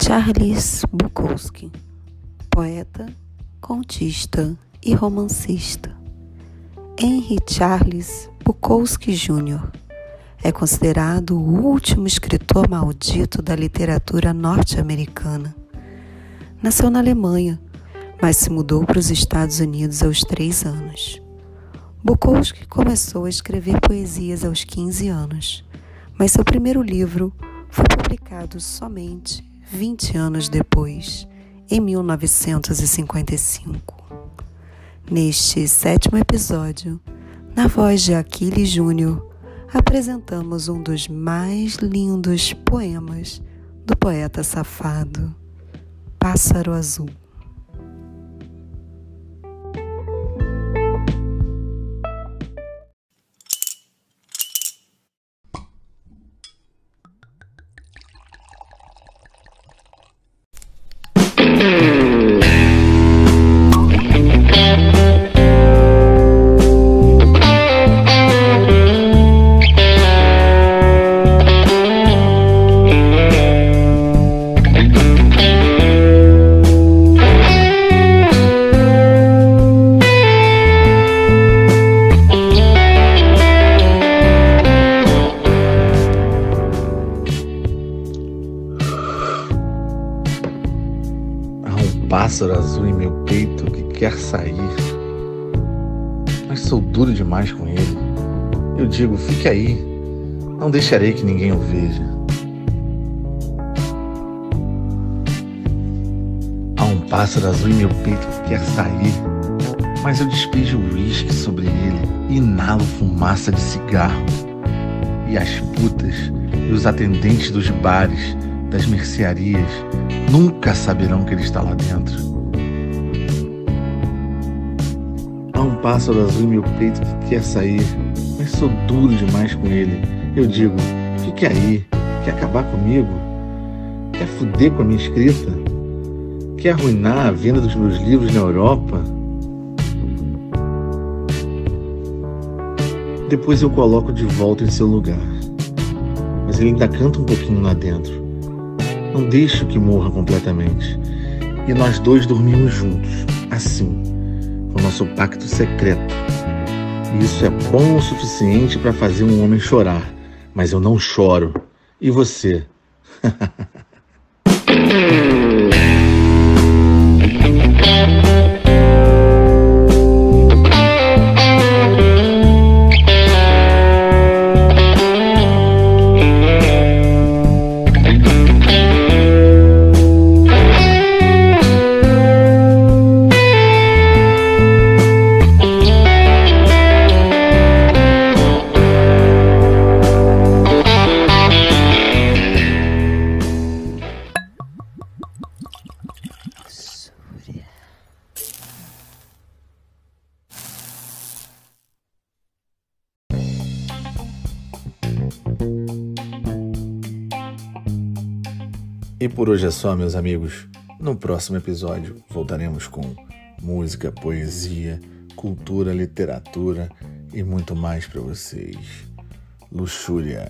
Charles Bukowski, poeta, contista e romancista. Henry Charles Bukowski Jr. é considerado o último escritor maldito da literatura norte-americana. Nasceu na Alemanha, mas se mudou para os Estados Unidos aos três anos. Bukowski começou a escrever poesias aos 15 anos, mas seu primeiro livro foi publicado somente 20 anos depois, em 1955. Neste sétimo episódio, na voz de Aquiles Júnior, apresentamos um dos mais lindos poemas do poeta safado, Pássaro Azul. Pássaro azul em meu peito que quer sair. Mas sou duro demais com ele. Eu digo, fique aí, não deixarei que ninguém o veja. Há um pássaro azul em meu peito que quer sair, mas eu despejo uísque sobre ele e inalo fumaça de cigarro. E as putas e os atendentes dos bares das mercearias nunca saberão que ele está lá dentro. Há um pássaro azul em meu peito que quer sair, mas sou duro demais com ele. Eu digo: fique aí, quer acabar comigo? Quer fuder com a minha escrita? Quer arruinar a venda dos meus livros na Europa? Depois eu coloco de volta em seu lugar. Mas ele ainda canta um pouquinho lá dentro. Não deixo que morra completamente. E nós dois dormimos juntos, assim, com nosso pacto secreto. E isso é bom o suficiente para fazer um homem chorar, mas eu não choro. E você? E por hoje é só, meus amigos. No próximo episódio voltaremos com música, poesia, cultura, literatura e muito mais para vocês. Luxúria.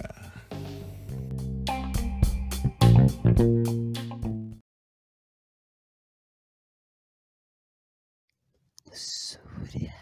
Súria.